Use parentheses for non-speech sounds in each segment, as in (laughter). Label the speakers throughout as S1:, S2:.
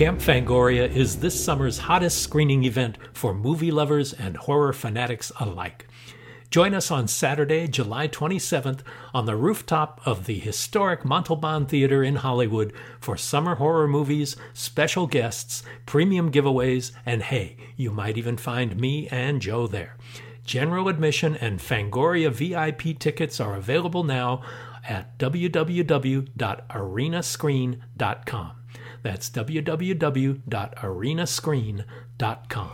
S1: Camp Fangoria is this summer's hottest screening event for movie lovers and horror fanatics alike. Join us on Saturday, July 27th on the rooftop of the historic Montalban Theater in Hollywood for summer horror movies, special guests, premium giveaways, and hey, you might even find me and Joe there. General admission and Fangoria VIP tickets are available now at www.arenascreen.com. That's www.arenascreen.com.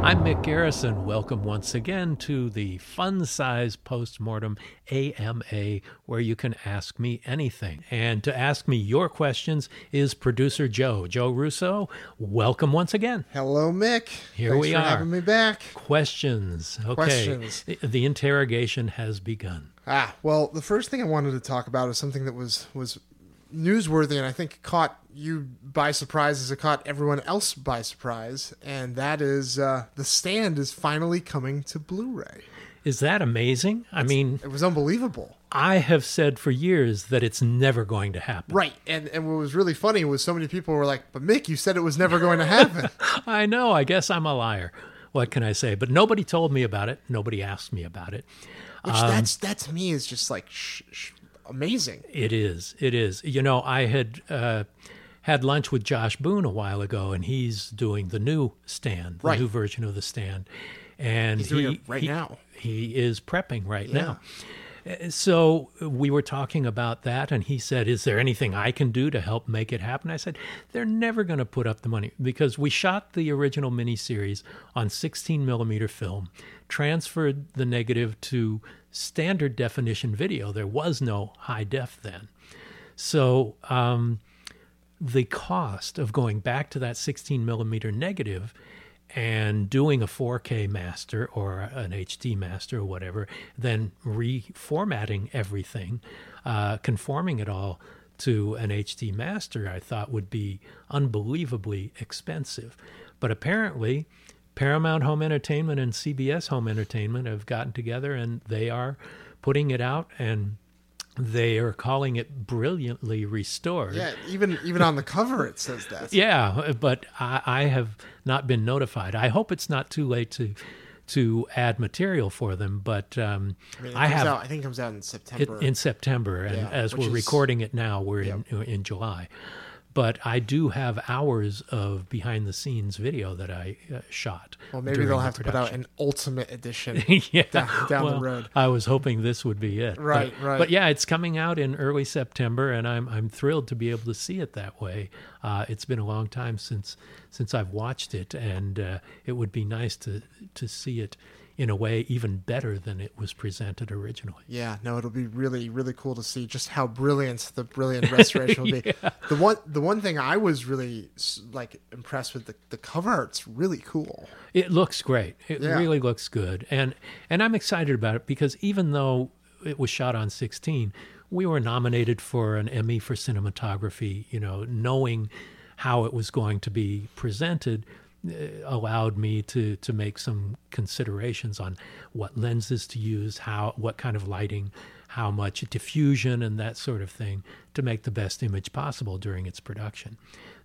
S1: I'm Mick Garris. Welcome once again to the Fun Size Postmortem AMA, where you can ask me anything. And to ask me your questions is producer Joe. Joe Russo, welcome once again.
S2: Hello, Mick.
S1: Here
S2: Thanks
S1: we
S2: for
S1: are.
S2: having me back.
S1: Questions. Okay.
S2: Questions.
S1: The- The interrogation has begun.
S2: Ah, well, the first thing I wanted to talk about is something that was was newsworthy and I think caught you by surprise as it caught everyone else by surprise, and that is uh, the stand is finally coming to Blu-ray.
S1: Is that amazing? I mean,
S2: It was unbelievable.
S1: I have said for years that it's never going to happen.
S2: Right, and and what was really funny was so many people were like, "But Mick, you said it was never going to happen." (laughs)
S1: I know. I guess I'm a liar. What can I say? But nobody told me about it. Nobody asked me about it.
S2: Which
S1: Um,
S2: that's that to me is just like sh- sh- amazing.
S1: It is. It is. You know, I had uh, had lunch with Josh Boone a while ago, and he's doing the new stand, the
S2: Right.
S1: new version of the stand. And
S2: He's doing
S1: he,
S2: it right
S1: he-
S2: now.
S1: He is prepping right now. So we were talking about that, and he said, "Is there anything I can do to help make it happen?" I said, "They're never going to put up the money because we shot the original miniseries on 16 millimeter film, transferred the negative to standard definition video. There was no high def then, so." Um, the cost of going back to that 16 millimeter negative and doing a 4K master or an HD master or whatever, then reformatting everything, uh, conforming it all to an HD master, I thought would be unbelievably expensive. But apparently, Paramount Home Entertainment and CBS Home Entertainment have gotten together and they are putting it out and they are calling it brilliantly restored.
S2: Yeah, even even on the cover it says that. (laughs)
S1: Yeah, but I, I have not been notified. I hope it's not too late to to add material for them. But um,
S2: I, mean, it
S1: I have
S2: out, I think it comes out in
S1: it
S2: September.
S1: in September, and
S2: Yeah,
S1: as we're
S2: is-
S1: recording it now, we're in in July. But I do have hours of behind the scenes video that I uh, shot.
S2: well, maybe they'll
S1: the
S2: have to put out an ultimate edition. (laughs)
S1: yeah,
S2: down- down the road.
S1: I was hoping this would be it. But-
S2: Right, right.
S1: But yeah, it's coming out in early September, and I'm I'm thrilled to be able to see it that way. Uh, it's been a long time since since I've watched it, and uh, it would be nice to to see it in a way even better than it was presented originally.
S2: Yeah, no, it'll be really, really cool to see just how brilliant the brilliant restoration will be. (laughs) The one, the one thing I was really like impressed with the the cover art's really cool.
S1: It looks great. It
S2: Yeah.
S1: really looks good, and and I'm excited about it because even though it was shot on 16, we were nominated for an Emmy for cinematography. You know, knowing how it was going to be presented allowed me to to make some considerations on what lenses to use, how what kind of lighting, how much diffusion and that sort of thing to make the best image possible during its production.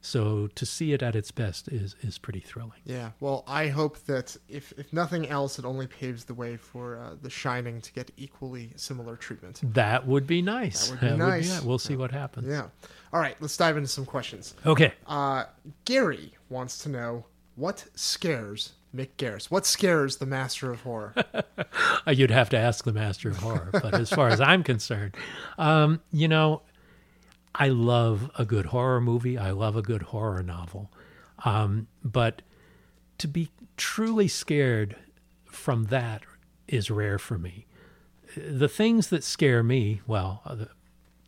S1: So to see it at its best is is pretty thrilling.
S2: Yeah, well, I hope that if if nothing else, it only paves the way for uh, The Shining to get equally similar treatment.
S1: That would be nice.
S2: That would be nice.
S1: it. We'll see what happens.
S2: Yeah. All right, let's dive into some questions.
S1: Okay.
S2: Uh, Gary wants to know what scares Mick Garris. What scares the master of horror? (laughs)
S1: You'd have to ask the master of horror. But as far as I'm concerned, um, you know, I love a good horror movie. I love a good horror novel. Um, but to be truly scared from that is rare for me. The things that scare me, well, uh,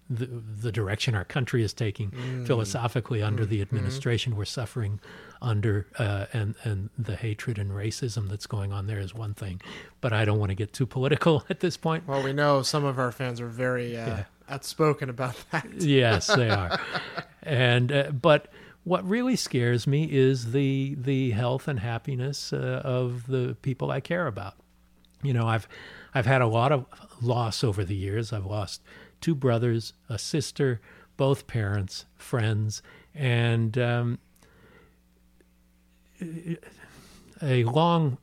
S1: the, the, direction our country is taking philosophically under the administration. We're suffering under uh, and and the hatred and racism that's going on there is one thing but I don't want to get too political (laughs) at this point.
S2: Well, we know some of our fans are very uh, outspoken about (laughs) that.
S1: yes they are. And uh, but what really scares me is the the health and happiness uh, of the people I care about You know, I've I've had a lot of loss over the years. I've lost two brothers, a sister, both parents, friends, and um, a long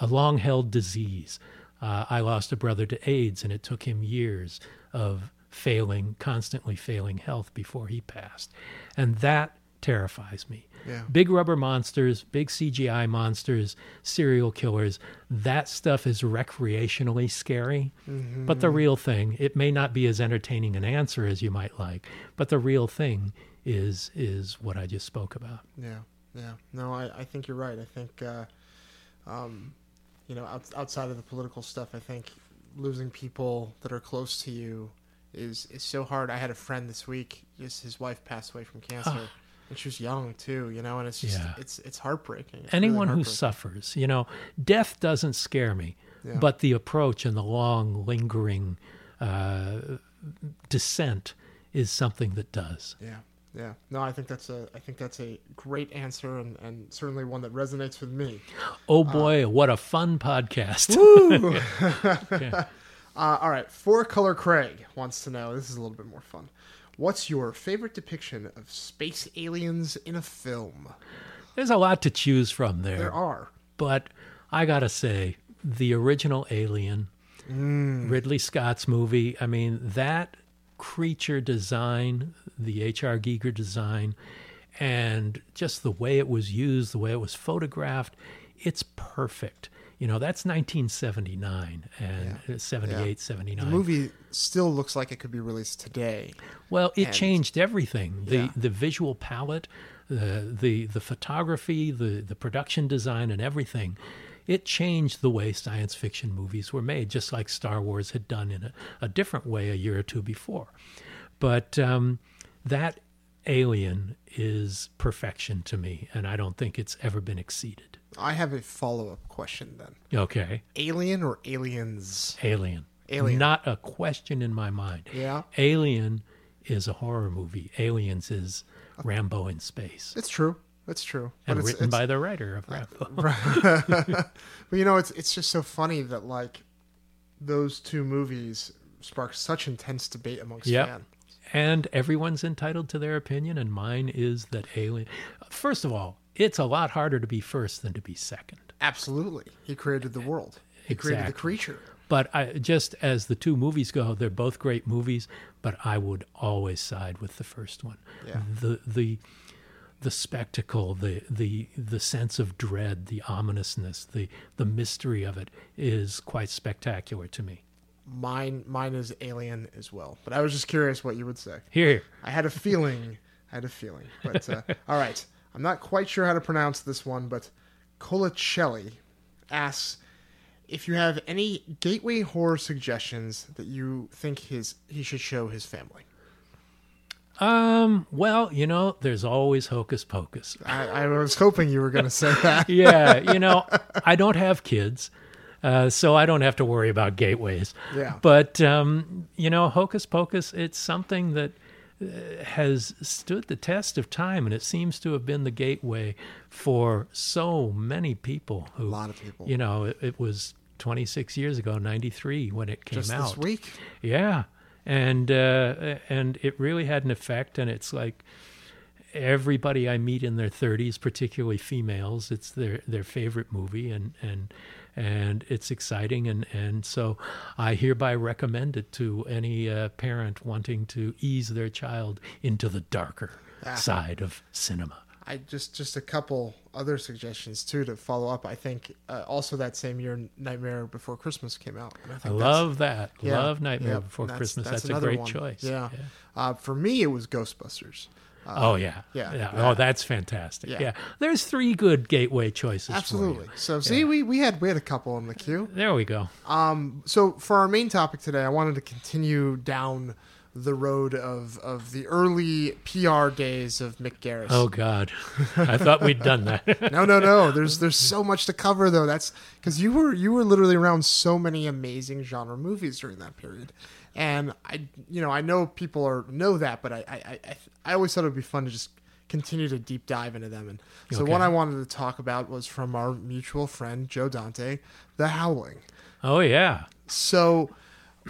S1: a long held disease. Uh, I lost a brother to AIDS, and it took him years of failing, constantly failing health before he passed. And that terrifies me.
S2: Yeah.
S1: Big rubber monsters, big CGI monsters, serial killers, that stuff is recreationally scary. But the real thing, it may not be as entertaining an answer as you might like, but the real thing is is what I just spoke about.
S2: Yeah, yeah. No, I, I think you're right. I think, uh, um, you know, out, outside of the political stuff, I think losing people that are close to you is is so hard. I had a friend this week. Just his wife passed away from cancer, (sighs) and she was young too. You know, and it's just
S1: Yeah.
S2: it's it's heartbreaking. It's really
S1: anyone who suffers you know death doesn't scare me
S2: Yeah.
S1: but the approach and the long lingering uh, descent is something that does
S2: Yeah, yeah. No, I think that's a I think that's a great answer, and, and certainly one that resonates with me.
S1: oh boy what a fun podcast
S2: Woo! (laughs) (laughs)
S1: Yeah.
S2: Uh, all right, Four Color Craig wants to know. This is a little bit more fun. What's your favorite depiction of space aliens in a film?
S1: there's a lot to choose from there,
S2: There are.
S1: but i gotta say the original alien
S2: Mm.
S1: ridley scott's movie i mean that creature design the hr giger design and just the way it was used the way it was photographed it's perfect you know that's 1979 and uh, 78 79
S2: The movie still looks like it could be released today.
S1: well it
S2: and-
S1: changed everything. The
S2: Yeah.
S1: the visual palette the the the photography the the production design and everything it changed the way science fiction movies were made just like star wars had done in a, a different way a year or two before. But um, that alien is perfection to me and i don't think it's ever been exceeded
S2: I have a follow up question then.
S1: okay
S2: Alien or aliens?
S1: alien
S2: Alien.
S1: not a question in my mind
S2: Yeah.
S1: alien is a horror movie aliens is rambo in space
S2: It's true. It's true.
S1: and
S2: it's,
S1: written
S2: it's-
S1: by the writer of Rambo. (laughs) Right. (laughs)
S2: But you know, it's it's just so funny that like those two movies sparked such intense debate amongst
S1: Yep.
S2: fans.
S1: and everyone's entitled to their opinion, and mine is that Alien. First of all, it's a lot harder to be first than to be second.
S2: Absolutely, he created the world. He created the creature.
S1: But I, just as the two movies go, they're both great movies. But I would always side with the first one.
S2: Yeah.
S1: The the the spectacle, the the the sense of dread, the ominousness, the the mystery of it is quite spectacular to me.
S2: Mine, mine is Alien as well. But I was just curious what you would say.
S1: Here, here.
S2: I had a feeling. I had a feeling. But uh, (laughs) all right, I'm not quite sure how to pronounce this one, but Colacelli asks if you have any gateway horror suggestions that you think his he should show his family.
S1: Um. Well, you know, there's always hocus pocus.
S2: I, I was hoping you were going to say (laughs) that.
S1: yeah, you know, (laughs) I don't have kids, uh, so I don't have to worry about gateways.
S2: Yeah.
S1: But um, you know, Hocus Pocus, it's something that has stood the test of time, and it seems to have been the gateway for so many people. Who,
S2: A lot of people.
S1: you know, it, it was 26 years ago, 93, when it came
S2: Just
S1: out.
S2: this week.
S1: Yeah, and uh, and it really had an effect, and it's like everybody I meet in their 30s, particularly females, it's their their favorite movie, and and and it's exciting, and and so I hereby recommend it to any uh, parent wanting to ease their child into the darker
S2: Ah.
S1: side of cinema.
S2: I just just a couple other suggestions too to follow up. I think uh, also that same year, Nightmare Before Christmas came out. And I,
S1: I
S2: think that's-
S1: love that.
S2: yeah,
S1: love Nightmare
S2: yeah,
S1: Before
S2: that's-
S1: Christmas. That's, a
S2: another
S1: great
S2: one.
S1: choice.
S2: Yeah. Uh, for me, it was Ghostbusters. Uh,
S1: oh yeah.
S2: yeah,
S1: yeah.
S2: yeah.
S1: Oh, that's fantastic.
S2: Yeah.
S1: Yeah. There's three good gateway choices. for you.
S2: Absolutely. So see, we we had we had a couple in the queue.
S1: There we go.
S2: Um, so for our main topic today, I wanted to continue down the road of of the early PR days of Mick Garris.
S1: Oh God, (laughs) I thought we'd done that. (laughs)
S2: no, no, no. There's there's so much to cover though. That's because you were you were literally around so many amazing genre movies during that period, and I you know I know people are know that, but I I I, I always thought it would be fun to just continue to deep dive into them. And so
S1: Okay.
S2: one I wanted to talk about was from our mutual friend Joe Dante, The Howling.
S1: Oh yeah.
S2: So,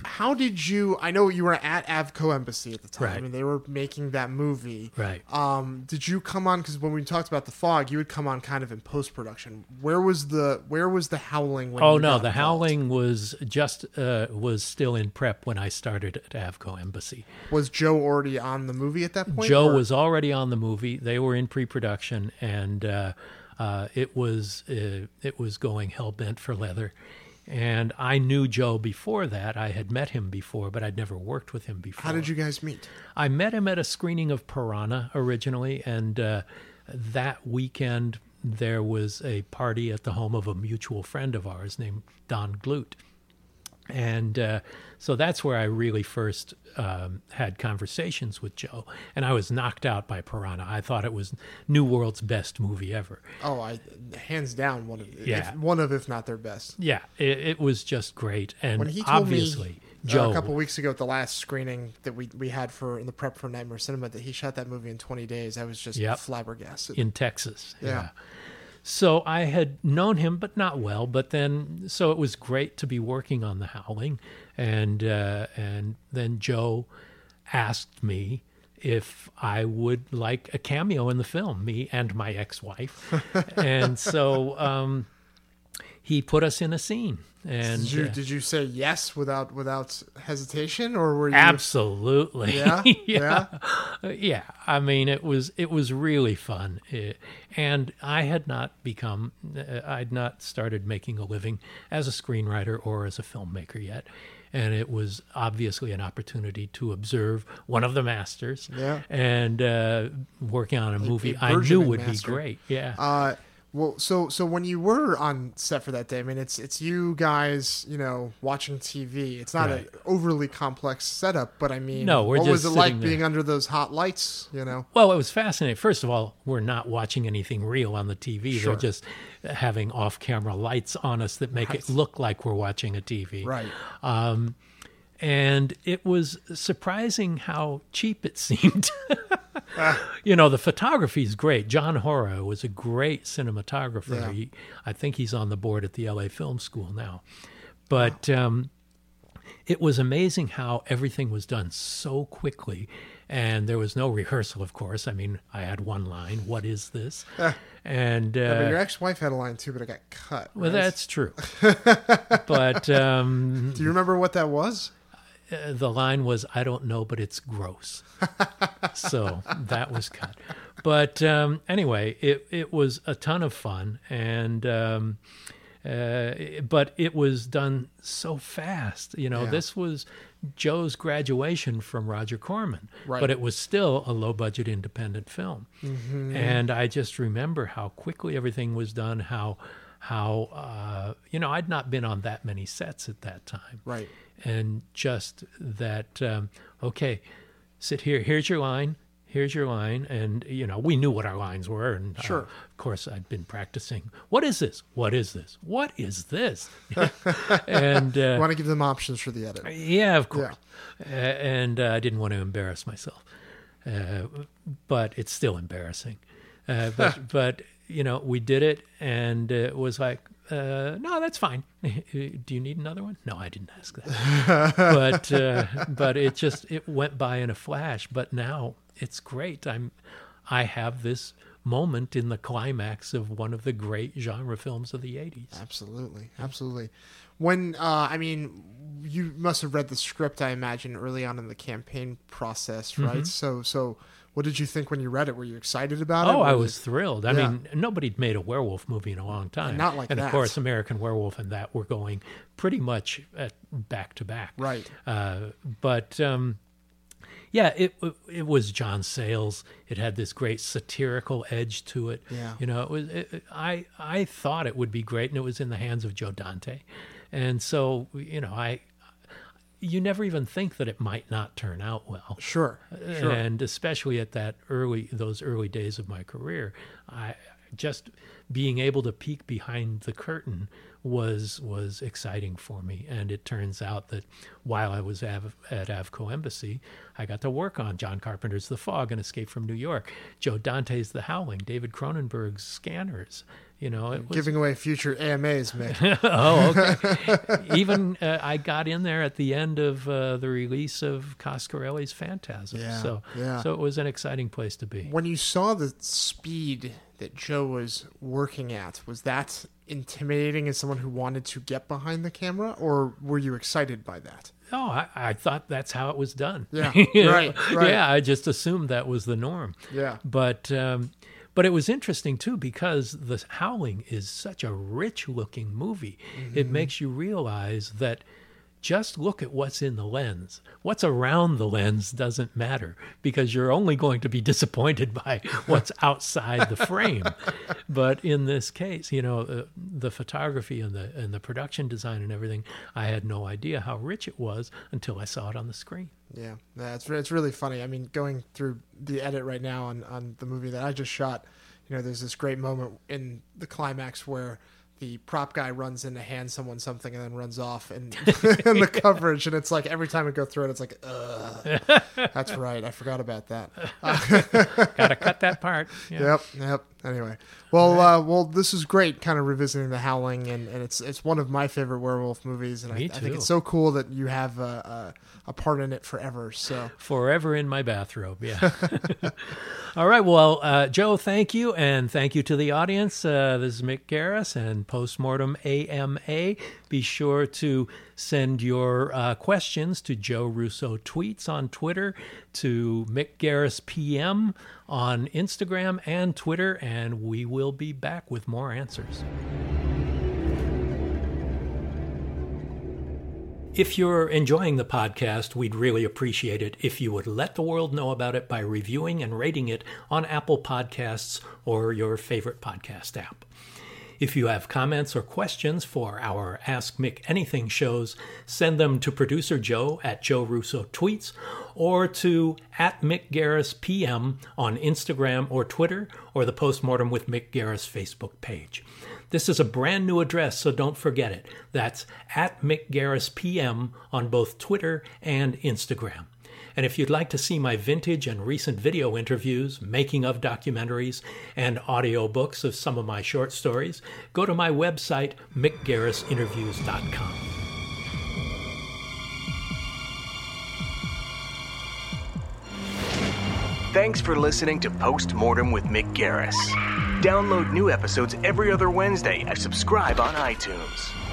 S2: how did you? I know you were at Avco Embassy at the time,
S1: Right.
S2: and they were making that movie.
S1: Right.
S2: Um, did you come on? Because when we talked about the fog, you would come on kind of in post production. Where was the Where was the howling? When
S1: Oh no, the
S2: involved?
S1: howling was just uh, was still in prep when I started at Avco Embassy.
S2: was Joe already on the movie at that point?
S1: Joe
S2: or-
S1: was already on the movie. They were in pre-production, and uh, uh, it was uh, it was going hell bent for leather. And I knew Joe before that. I had met him before, but I'd never worked with him before.
S2: How did you guys meet?
S1: I met him at a screening of Piranha originally, and uh, that weekend there was a party at the home of a mutual friend of ours named Don Glut. And uh, so that's where I really first um, had conversations with Joe. And I was knocked out by Piranha. I thought it was New World's best movie ever.
S2: Oh, I hands down one of
S1: Yeah.
S2: if, one of if not their best.
S1: Yeah, it, it was just great. And
S2: When he told
S1: obviously,
S2: me
S1: Joe.
S2: uh, a couple weeks ago at the last screening that we we had for in the prep for Nightmare Cinema that he shot that movie in 20 days, I was just
S1: Yep.
S2: flabbergasted.
S1: in Texas.
S2: Yeah.
S1: So I had known him, but not well. But then, so it was great to be working on The Howling, and uh, and then Joe asked me if I would like a cameo in the film, me and my ex-wife, (laughs) and so um, he put us in a scene. And
S2: did you
S1: uh,
S2: did you say yes without without hesitation, or were you
S1: Absolutely.
S2: Yeah? (laughs)
S1: yeah. Yeah. I mean, it was it was really fun, Eh, and I had not become uh, I'd not started making a living as a screenwriter or as a filmmaker yet, and it was obviously an opportunity to observe one of the masters.
S2: Yeah.
S1: And uh, working on a movie
S2: a
S1: I knew would
S2: master.
S1: be great. Yeah.
S2: Uh, well, so so when you were on set for that day, I mean, it's it's you guys, you know, watching TV. It's not
S1: Right.
S2: an overly complex setup, but I mean,
S1: No, we're
S2: what was it like
S1: there.
S2: being under those hot lights? You know,
S1: Well, it was fascinating. First of all, we're not watching anything real on the TV.
S2: Sure.
S1: They're just having off camera lights on us that make it look like we're watching a TV.
S2: right?
S1: Um, and it was surprising how cheap it (laughs) seemed. (laughs) you know, the photography is great. John Hora was a great cinematographer.
S2: Yeah.
S1: He, I think he's on the board at the LA Film School now. But um, it was amazing how everything was done so quickly. And there was no rehearsal, of course. I mean, I had one line, What is this? and uh,
S2: but your ex-wife had a line too, but it got cut.
S1: well,
S2: right?
S1: that's true. (laughs) but um,
S2: Do you remember what that was?
S1: Uh, the line was, "I don't know, but it's gross." (laughs) so that was cut. But um, anyway, it it was a ton of fun, and um, uh, but it was done so fast. You know,
S2: Yeah.
S1: this was Joe's graduation from Roger Corman,
S2: Right.
S1: but it was still a low budget independent film. And I just remember how quickly everything was done. How how uh, you know I'd not been on that many sets at that time.
S2: Right.
S1: and just that um, okay sit here here's your line here's your line. And you know we knew what our lines were. And uh,
S2: Sure.
S1: of course i'd been practicing what is this? What is this? What is this? (laughs) And uh, (laughs)
S2: want to give them options for the edit.
S1: yeah of course. Uh, and uh, i didn't want to embarrass myself. Uh, but it's still embarrassing. Uh, but (laughs) but you know we did it and it was like uh, no that's fine. (laughs) Do you need another one? No i didn't ask that. (laughs) But uh, but it just it went by in a flash. But now it's great. I'm i have this moment in the climax of one of the great genre films of the 80s
S2: Absolutely, absolutely. When uh, I mean, you must have read the script, I imagine, early on in the campaign process, right?
S1: Mm-hmm.
S2: So, so what did you think when you read it? Were you excited about it?
S1: Oh, I was thrilled. I
S2: Yeah.
S1: mean, nobody'd made a werewolf movie in a long time.
S2: not like
S1: and
S2: that.
S1: of course, American Werewolf and that were going pretty much at back to back.
S2: right.
S1: Uh, but um, yeah, it it was John Sayles. It had this great satirical edge to it.
S2: Yeah.
S1: you know, it was. It, I I thought it would be great, and it was in the hands of Joe Dante, and so you know, I you never even think that it might not turn out well
S2: Sure, sure.
S1: and especially at that early those early days of my career i just being able to peek behind the curtain was was exciting for me. And it turns out that while I was av- at Avco Embassy, I got to work on John Carpenter's The Fog and Escape from New York, Joe Dante's The Howling, David Cronenberg's Scanners. You know, it was
S2: Giving away future AMAs, Mick. (laughs)
S1: oh, okay. Even uh, I got in there at the end of uh, the release of Coscarelli's Phantasm.
S2: Yeah,
S1: so,
S2: yeah.
S1: so it was an exciting place to be.
S2: when you saw the speed that Joe was working at, was that intimidating as someone who wanted to get behind the camera, or were you excited by that?
S1: Oh, I, I thought that's how it was done.
S2: Yeah, (laughs) right, right.
S1: Yeah, I just assumed that was the norm.
S2: Yeah.
S1: But um, but it was interesting too because the Howling is such a rich-looking movie.
S2: Mm-hmm.
S1: It makes you realize that just look at what's in the lens. What's around the lens doesn't matter because you're only going to be (laughs) disappointed by what's outside the frame. (laughs) But in this case, you know, uh, the photography and the and the production design and everything, I had no idea how rich it was until I saw it on the screen.
S2: Yeah, yeah, it's it's really funny. I mean, going through the edit right now on on the movie that I just shot, you know, there's this great moment in the climax where the prop guy runs in to hand someone something and then runs off and (laughs) in the coverage and it's like every time I go through it it's like Ugh. (laughs) that's right I forgot about that (laughs)
S1: Got to cut that part. Yeah.
S2: Yep, yep. Anyway, well, uh, well, this is great, kind of revisiting the Howling, and, and it's it's one of my favorite werewolf movies, and I, I think it's so cool that you have a, a, a part in it forever. So
S1: forever in my bathrobe. Yeah. (laughs) (laughs) All right. Well, uh, Joe, thank you. And thank you to the audience. Uh, this is Mick Garris and Postmortem AMA. Be sure to send your uh, questions to Joe Russo Tweets on Twitter, to Mick Garris PM on Instagram and Twitter, and we will be back with more answers. If you're enjoying the podcast, we'd really appreciate it if you would let the world know about it by reviewing and rating it on Apple Podcasts or your favorite podcast app. If you have comments or questions for our Ask Mick Anything shows, send them to producer Joe at Joe Russo Tweets or to at Mick Garris PM on Instagram or Twitter or the Postmortem with Mick Garris Facebook page. This is a brand new address, so don't forget it. That's at Mick Garris PM on both Twitter and Instagram. And if you'd like to see my vintage and recent video interviews, making of documentaries, and audiobooks of some of my short stories, go to my website, mickgarrisinterviews.com.
S3: Thanks for listening to Postmortem with Mick Garris. Download new episodes every other Wednesday and subscribe on iTunes.